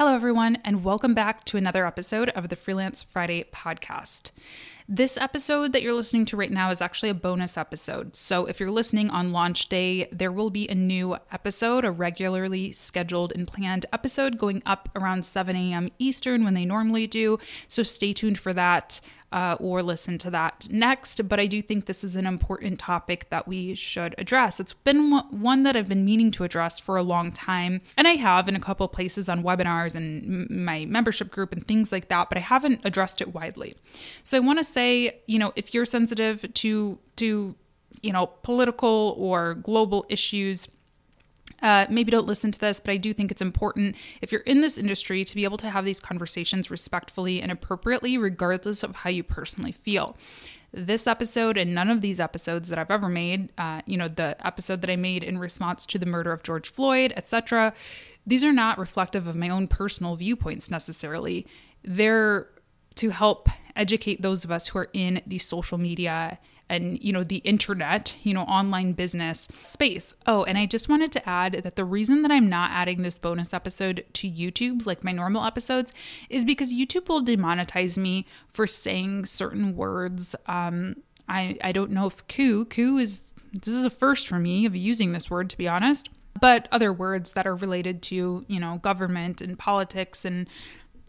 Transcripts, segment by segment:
Hello, everyone, and welcome back to another episode of the Freelance Friday podcast. This episode that you're listening to right now is actually a bonus episode. So, if you're listening on launch day, there will be a new episode, a regularly scheduled and planned episode going up around 7 a.m. Eastern when they normally do. So, stay tuned for that uh, or listen to that next. But I do think this is an important topic that we should address. It's been one that I've been meaning to address for a long time, and I have in a couple places on webinars and my membership group and things like that, but I haven't addressed it widely. So I want to say, you know, if you're sensitive to to you know political or global issues uh, maybe don't listen to this, but I do think it's important if you're in this industry to be able to have these conversations respectfully and appropriately, regardless of how you personally feel. This episode and none of these episodes that I've ever made, uh, you know, the episode that I made in response to the murder of George Floyd, etc., these are not reflective of my own personal viewpoints necessarily. They're to help educate those of us who are in the social media and you know the internet you know online business space. Oh and i just wanted to add that the reason that i'm not adding this bonus episode to youtube like my normal episodes is because youtube will demonetize me for saying certain words. Um i i don't know if coup coup is this is a first for me of using this word to be honest but other words that are related to you know government and politics and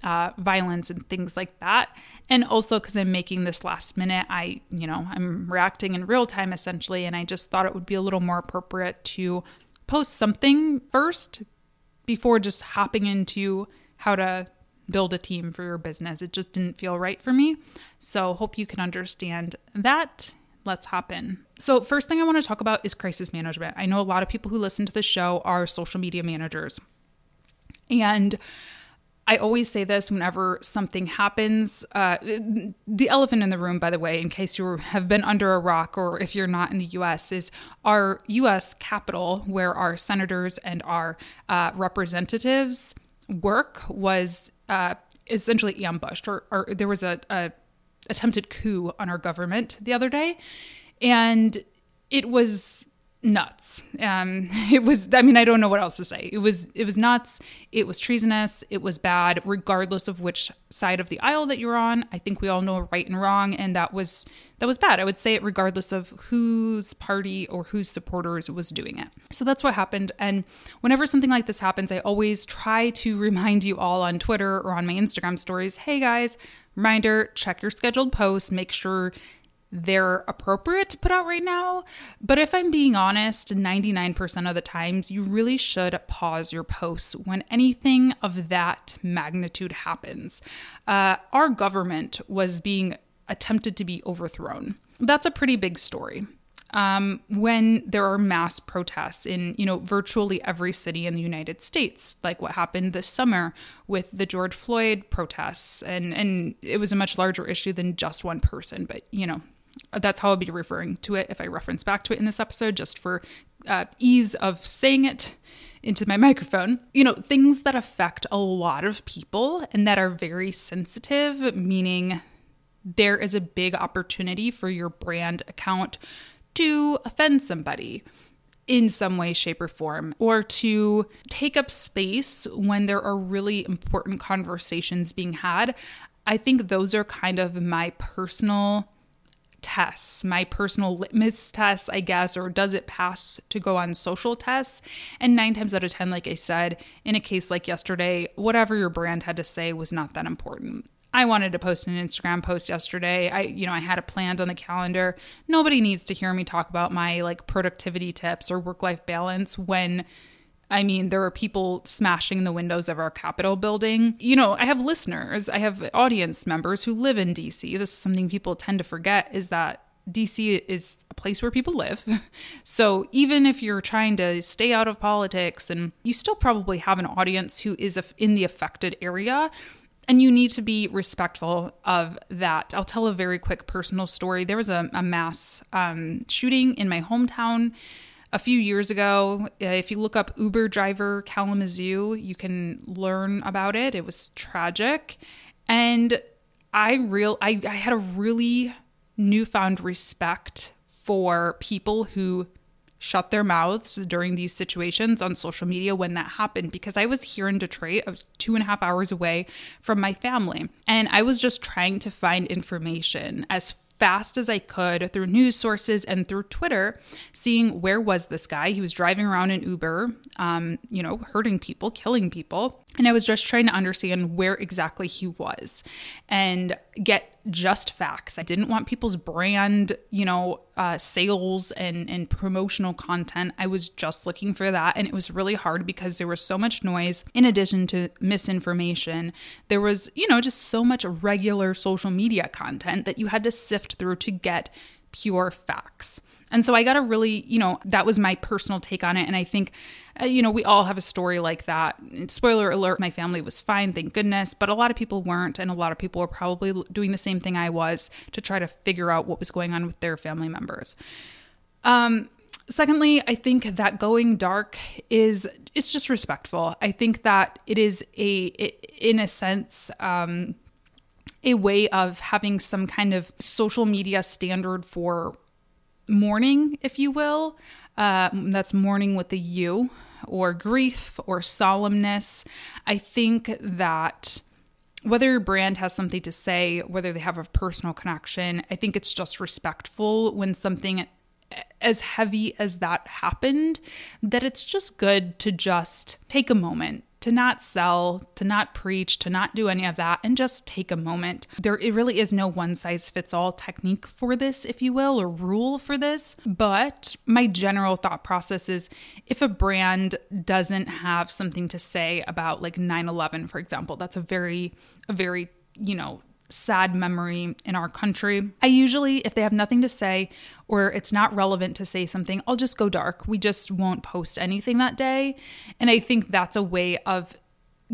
uh, violence and things like that. And also because I'm making this last minute, I, you know, I'm reacting in real time essentially. And I just thought it would be a little more appropriate to post something first before just hopping into how to build a team for your business. It just didn't feel right for me. So, hope you can understand that. Let's hop in. So, first thing I want to talk about is crisis management. I know a lot of people who listen to the show are social media managers. And I always say this whenever something happens. Uh, the elephant in the room, by the way, in case you have been under a rock or if you're not in the US, is our US Capitol, where our senators and our uh, representatives work, was uh, essentially ambushed, or, or there was a, a attempted coup on our government the other day. And it was nuts. Um, it was. I mean, I don't know what else to say. It was. It was nuts. It was treasonous. It was bad, regardless of which side of the aisle that you're on. I think we all know right and wrong, and that was that was bad. I would say it regardless of whose party or whose supporters was doing it. So that's what happened. And whenever something like this happens, I always try to remind you all on Twitter or on my Instagram stories. Hey guys. Reminder, check your scheduled posts, make sure they're appropriate to put out right now. But if I'm being honest, 99% of the times, you really should pause your posts when anything of that magnitude happens. Uh, our government was being attempted to be overthrown. That's a pretty big story. Um, when there are mass protests in you know virtually every city in the United States, like what happened this summer with the George Floyd protests, and and it was a much larger issue than just one person, but you know that's how I'll be referring to it if I reference back to it in this episode, just for uh, ease of saying it into my microphone. You know, things that affect a lot of people and that are very sensitive, meaning there is a big opportunity for your brand account to offend somebody in some way, shape, or form, or to take up space when there are really important conversations being had. I think those are kind of my personal tests, my personal litmus tests, I guess, or does it pass to go on social tests? And nine times out of 10, like I said, in a case like yesterday, whatever your brand had to say was not that important. I wanted to post an Instagram post yesterday. I, you know, I had it planned on the calendar. Nobody needs to hear me talk about my like productivity tips or work life balance when I mean, there are people smashing the windows of our Capitol building. You know, I have listeners, I have audience members who live in DC. This is something people tend to forget is that DC is a place where people live. So even if you're trying to stay out of politics and you still probably have an audience who is in the affected area, and you need to be respectful of that. I'll tell a very quick personal story. There was a, a mass um, shooting in my hometown a few years ago. Uh, if you look up Uber driver Kalamazoo, you can learn about it. It was tragic. And I real I, I had a really newfound respect for people who shut their mouths during these situations on social media when that happened because I was here in Detroit. I was two and a half hours away from my family. And I was just trying to find information as fast as I could through news sources and through Twitter, seeing where was this guy. He was driving around in Uber, um, you know, hurting people, killing people. And I was just trying to understand where exactly he was and get just facts. I didn't want people's brand, you know, uh, sales and, and promotional content. I was just looking for that. And it was really hard because there was so much noise in addition to misinformation. There was, you know, just so much regular social media content that you had to sift through to get pure facts. And so I got a really, you know, that was my personal take on it. And I think, uh, you know, we all have a story like that. Spoiler alert, my family was fine, thank goodness. But a lot of people weren't. And a lot of people were probably doing the same thing I was to try to figure out what was going on with their family members. Um, secondly, I think that going dark is, it's just respectful. I think that it is a, in a sense, um, a way of having some kind of social media standard for mourning, if you will. Uh, that's mourning with the U, or grief, or solemnness. I think that whether your brand has something to say, whether they have a personal connection, I think it's just respectful when something as heavy as that happened, that it's just good to just take a moment to not sell, to not preach, to not do any of that, and just take a moment. There it really is no one size fits all technique for this, if you will, or rule for this. But my general thought process is if a brand doesn't have something to say about like 9-11, for example, that's a very, a very, you know, sad memory in our country. I usually, if they have nothing to say or it's not relevant to say something, I'll just go dark. We just won't post anything that day. And I think that's a way of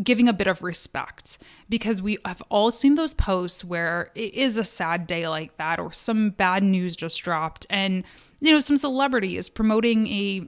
giving a bit of respect because we have all seen those posts where it is a sad day like that or some bad news just dropped and you know some celebrity is promoting a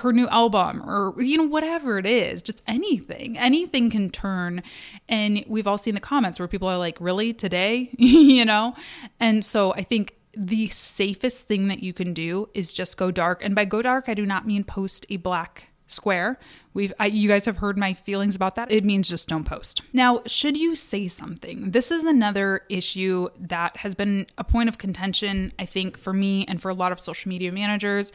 her new album or you know whatever it is just anything. Anything can turn. And we've all seen the comments where people are like really? Today? You know? And so i think the safest thing that you can do is just go dark. And by go dark i do not mean post a black square. We've I, you guys have heard my feelings about that. It means just don't post. Now should you say something? This is another issue that has been a point of contention i think for me and for a lot of social media managers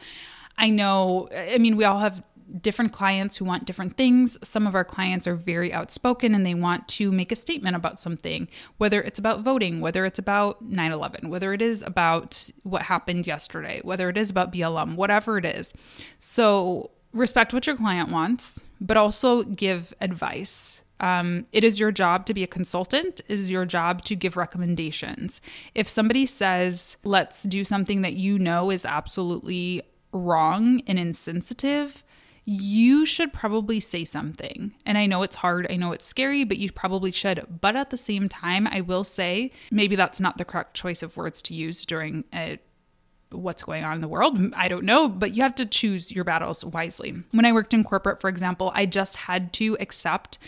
I know, I mean, we all have different clients who want different things. Some of our clients are very outspoken and they want to make a statement about something, whether it's about voting, whether it's about 9 11, whether it is about what happened yesterday, whether it is about BLM, whatever it is. So respect what your client wants, but also give advice. Um, it is your job to be a consultant. It is your job to give recommendations. If somebody says, let's do something that you know is absolutely wrong and insensitive, you should probably say something. And I know it's hard, I know it's scary, but you probably should. But at the same time, I will say maybe that's not the correct choice of words to use during a what's going on in the world. I don't know, but you have to choose your battles wisely. When I worked in corporate, for example, I just had to accept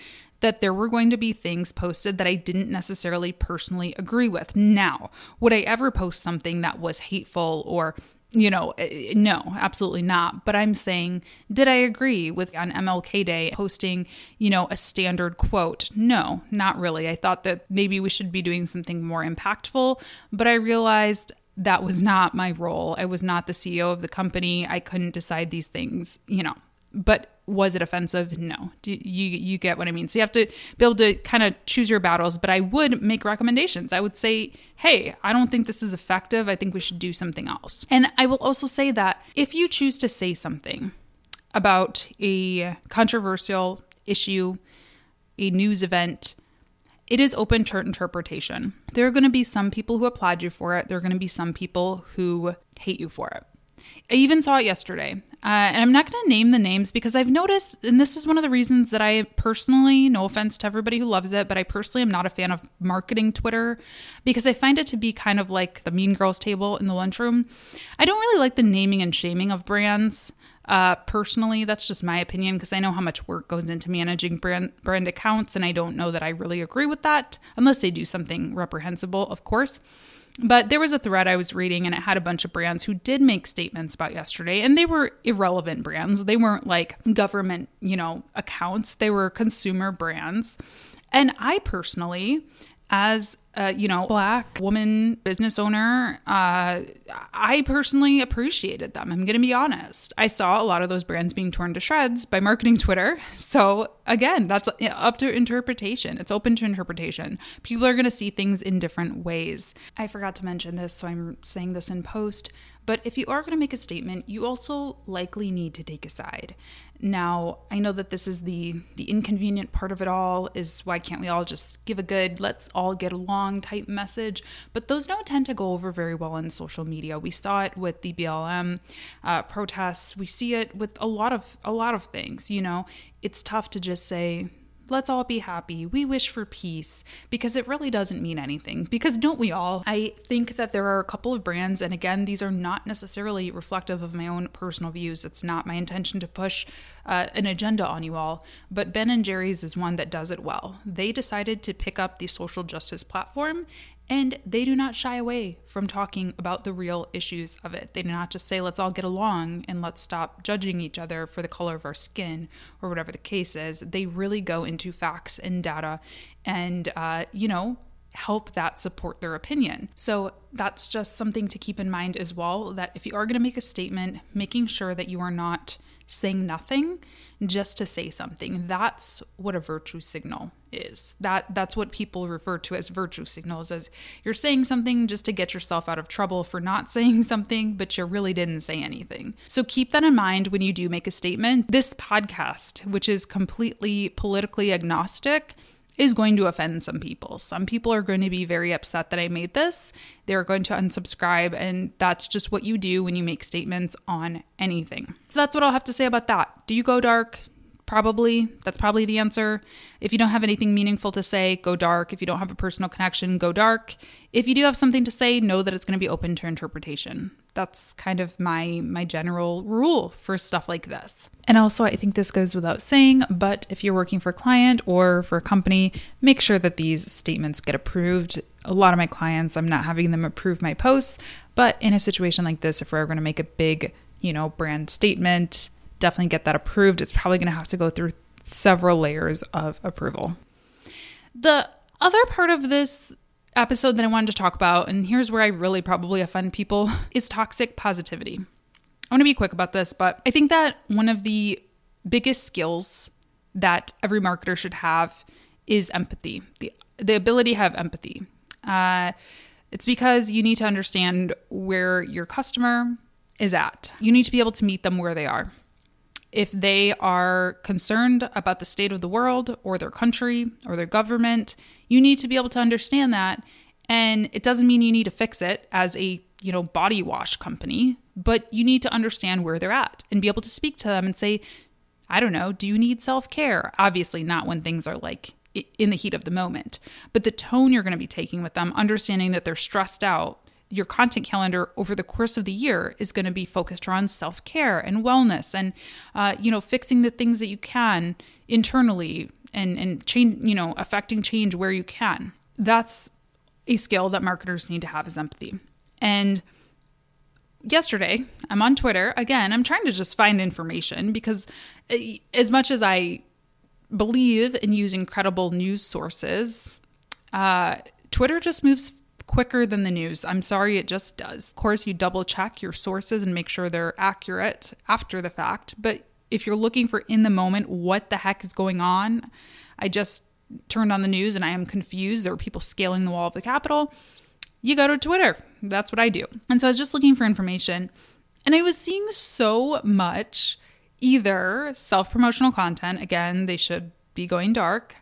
that there were going to be things posted that I didn't necessarily personally agree with. Now, would I ever post something that was hateful or you know, eh, no, absolutely not. But I'm saying, did I agree with on MLK Day posting, you know, a standard quote? No, not really. I thought that maybe we should be doing something more impactful, but I realized that was not my role. I was not the CEO of the company. I couldn't decide these things, you know. But was it offensive? No. Do you you get what I mean? So you have to be able to kind of choose your battles, but I would make recommendations. I would say, "Hey, I don't think this is effective. I think we should do something else." And I will also say that if you choose to say something about a controversial issue, a news event, it is open to interpretation. There are going to be some people who applaud you for it, there are going to be some people who hate you for it. I even saw it yesterday. Uh, and I'm not going to name the names because I've noticed, and this is one of the reasons that I personally, no offense to everybody who loves it, but I personally am not a fan of marketing Twitter because I find it to be kind of like the Mean Girls table in the lunchroom. I don't really like the naming and shaming of brands. Uh, personally, that's just my opinion because I know how much work goes into managing brand brand accounts, and I don't know that I really agree with that unless they do something reprehensible, of course. But there was a thread I was reading and it had a bunch of brands who did make statements about yesterday and they were irrelevant brands. They weren't like government, you know, accounts. They were consumer brands. And I personally as a you know black. woman business owner uh, i personally appreciated them i'm gonna be honest. I saw a lot of those brands being torn to shreds by marketing twitter. So again that's up to interpretation it's open to interpretation. People are gonna see things in different ways. I forgot to mention this so i'm saying this in post but if you are going to make a statement, you also likely need to take a side. Now, I know that this is the the inconvenient part of it all is why can't we all just give a good let's all get along type message, but those don't tend to go over very well on social media. We saw it with the BLM uh, protests. We see it with a lot of a lot of things, you know. It's tough to just say let's all be happy. We wish for peace because it really doesn't mean anything. Because don't we all? I think that there are a couple of brands, and again, these are not necessarily reflective of my own personal views. It's not my intention to push uh, an agenda on you all, but Ben and Jerry's is one that does it well. They decided to pick up the social justice platform and they do not shy away from talking about the real issues of it. They do not just say, let's all get along and let's stop judging each other for the color of our skin or whatever the case is. They really go into facts and data and, uh, you know, help that support their opinion. So that's just something to keep in mind as well that if you are going to make a statement, making sure that you are not saying nothing just to say something. That's what a virtue signal is. That that's what people refer to as virtue signals as you're saying something just to get yourself out of trouble for not saying something, but you really didn't say anything. So keep that in mind when you do make a statement. This podcast, which is completely politically agnostic, is going to offend some people. Some people are going to be very upset that I made this. They're going to unsubscribe, and that's just what you do when you make statements on anything. So that's what I'll have to say about that. Do you go dark? Probably. That's probably the answer. If you don't have anything meaningful to say, go dark. If you don't have a personal connection, go dark. If you do have something to say, know that it's going to be open to interpretation. That's kind of my my general rule for stuff like this. And also, I think this goes without saying, but if you're working for a client or for a company, make sure that these statements get approved. A lot of my clients, I'm not having them approve my posts, but in a situation like this, if we're going to make a big, you know, brand statement, definitely get that approved. It's probably going to have to go through several layers of approval. The other part of this episode that I wanted to talk about, and here's where I really probably offend people, is toxic positivity. I want to be quick about this, but I think that one of the biggest skills that every marketer should have is empathy, the, the ability to have empathy. Uh, it's because you need to understand where your customer is at. You need to be able to meet them where they are if they are concerned about the state of the world or their country or their government, you need to be able to understand that. And it doesn't mean you need to fix it as a, you know, body wash company, but you need to understand where they're at and be able to speak to them and say, I don't know, do you need self-care? Obviously not when things are like in the heat of the moment, but the tone you're going to be taking with them, understanding that they're stressed out your content calendar over the course of the year is going to be focused around self-care and wellness and uh, you know fixing the things that you can internally and and change you know affecting change where you can. That's a skill that marketers need to have is empathy. And yesterday i'm on twitter. Again i'm trying to just find information because uh, as much as i believe in using credible news sources uh, twitter just moves quicker than the news. I'm sorry, it just does. Of course, you double check your sources and make sure they're accurate after the fact. But if you're looking for in the moment, what the heck is going on? I just turned on the news and I am confused. There are people scaling the wall of the Capitol. You go to Twitter. That's what I do. And so I was just looking for information and I was seeing so much either self promotional content, again, they should be going dark,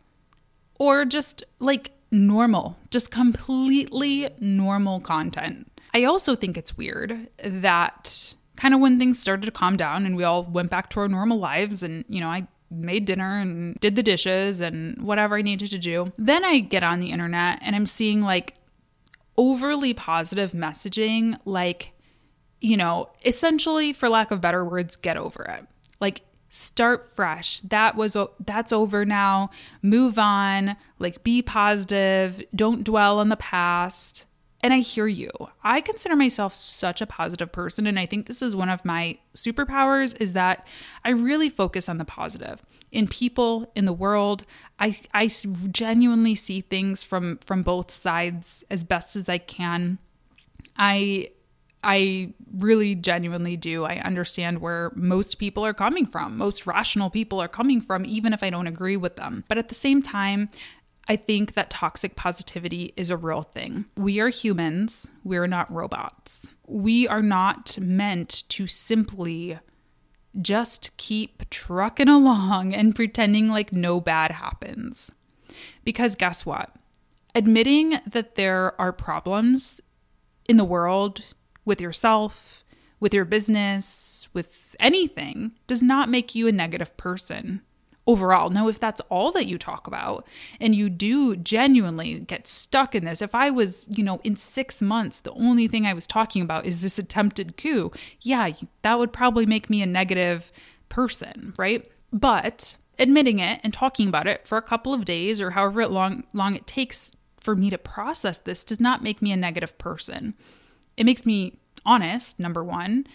or just like normal, just completely normal content. I also think it's weird that kind of when things started to calm down and we all went back to our normal lives and, you know, I made dinner and did the dishes and whatever I needed to do. Then I get on the internet and I'm seeing like overly positive messaging, like, you know, essentially, for lack of better words, get over it. Like, start fresh. That was that's over now. Move on. Like be positive. Don't dwell on the past. And I hear you. I consider myself such a positive person and I think this is one of my superpowers is that I really focus on the positive. In people, in the world, I I genuinely see things from from both sides as best as I can. I I really genuinely do. I understand where most people are coming from. Most rational people are coming from, even if I don't agree with them. But at the same time, I think that toxic positivity is a real thing. We are humans, we're not robots. We are not meant to simply just keep trucking along and pretending like no bad happens. Because guess what? Admitting that there are problems in the world, with yourself, with your business, with anything, does not make you a negative person overall. Now, if that's all that you talk about and you do genuinely get stuck in this, if I was, you know, in six months, the only thing I was talking about is this attempted coup, yeah, that would probably make me a negative person, right? But admitting it and talking about it for a couple of days or however long long it takes for me to process this does not make me a negative person. It makes me honest, number one.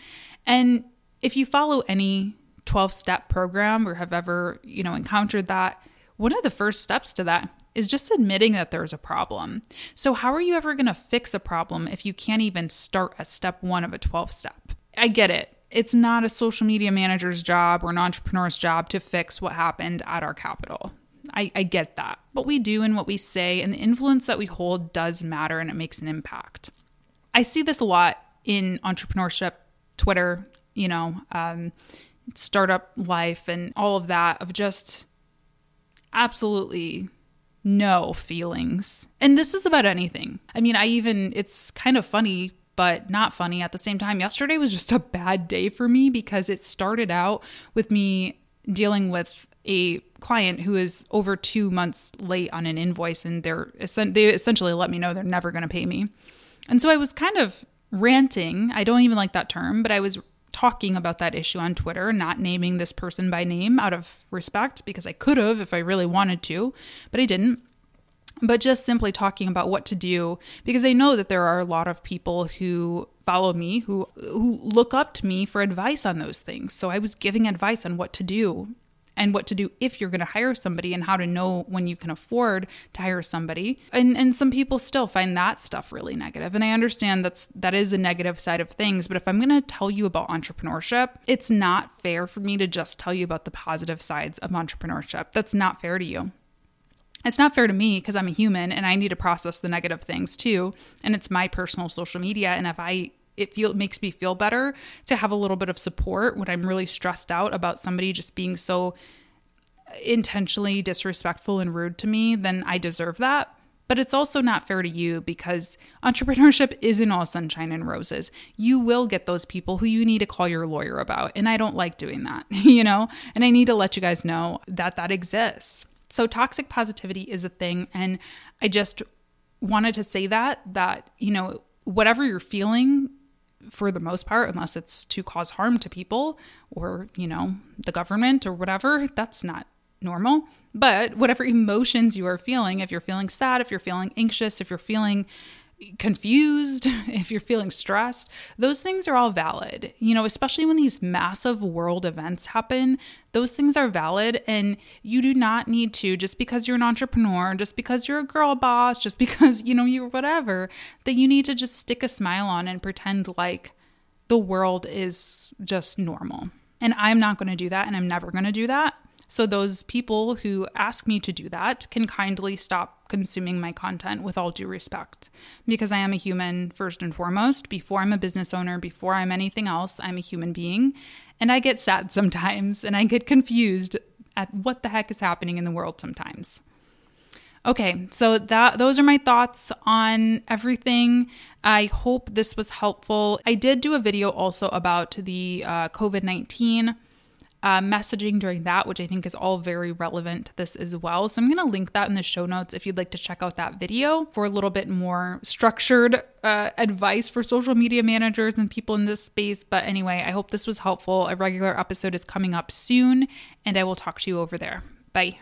And if you follow any 12 step program or have ever, you know, encountered that, one of the first steps to that is just admitting that there's a problem. So, how are you ever going to fix a problem if you can't even start at step one of a 12 step? I get it. It's not a social media manager's job or an entrepreneur's job to fix what happened at our Capitol. I, I get that. What we do and what we say and the influence that we hold does matter and it makes an impact. I see this a lot in entrepreneurship, Twitter, you know, um, startup life and all of that of just absolutely no feelings. And this is about anything. I mean, I even, it's kind of funny, but not funny at the same time. Yesterday was just a bad day for me because it started out with me dealing with a client who is over two months late on an invoice and they're they essentially let me know they're never going to pay me. And so I was kind of ranting. I don't even like that term, but I was talking about that issue on Twitter, not naming this person by name out of respect because I could have if I really wanted to, but I didn't. But just simply talking about what to do because I know that there are a lot of people who follow me who who look up to me for advice on those things. So I was giving advice on what to do and what to do if you're going to hire somebody and how to know when you can afford to hire somebody. And and some people still find that stuff really negative. And I understand that's that is a negative side of things, but if I'm going to tell you about entrepreneurship, it's not fair for me to just tell you about the positive sides of entrepreneurship. That's not fair to you. It's not fair to me because I'm a human and I need to process the negative things too. And it's my personal social media. And if I it feel makes me feel better to have a little bit of support when I'm really stressed out about somebody just being so intentionally disrespectful and rude to me, then I deserve that. But it's also not fair to you because entrepreneurship isn't all sunshine and roses. You will get those people who you need to call your lawyer about. And I don't like doing that, you know? And I need to let you guys know that that exists. So toxic positivity is a thing. And I just wanted to say that, that, you know, whatever you're feeling for the most part, unless it's to cause harm to people or, you know, the government or whatever, that's not normal. But whatever emotions you are feeling, if you're feeling sad, if you're feeling anxious, if you're feeling confused, if you're feeling stressed, those things are all valid. You know, especially when these massive world events happen, those things are valid. And you do not need to, just because you're an entrepreneur, just because you're a girl boss, just because, you know, you're whatever, that you need to just stick a smile on and pretend like the world is just normal. And I'm not going to do that. And I'm never going to do that. So, those people who ask me to do that can kindly stop consuming my content with all due respect. Because I am a human first and foremost. Before I'm a business owner, before I'm anything else, I'm a human being. And I get sad sometimes and I get confused at what the heck is happening in the world sometimes. Okay, so that those are my thoughts on everything. I hope this was helpful. I did do a video also about the uh, COVID 19 uh, messaging during that, which I think is all very relevant to this as well. So I'm going to link that in the show notes if you'd like to check out that video for a little bit more structured uh, advice for social media managers and people in this space. But anyway, I hope this was helpful. A regular episode is coming up soon, and I will talk to you over there. Bye.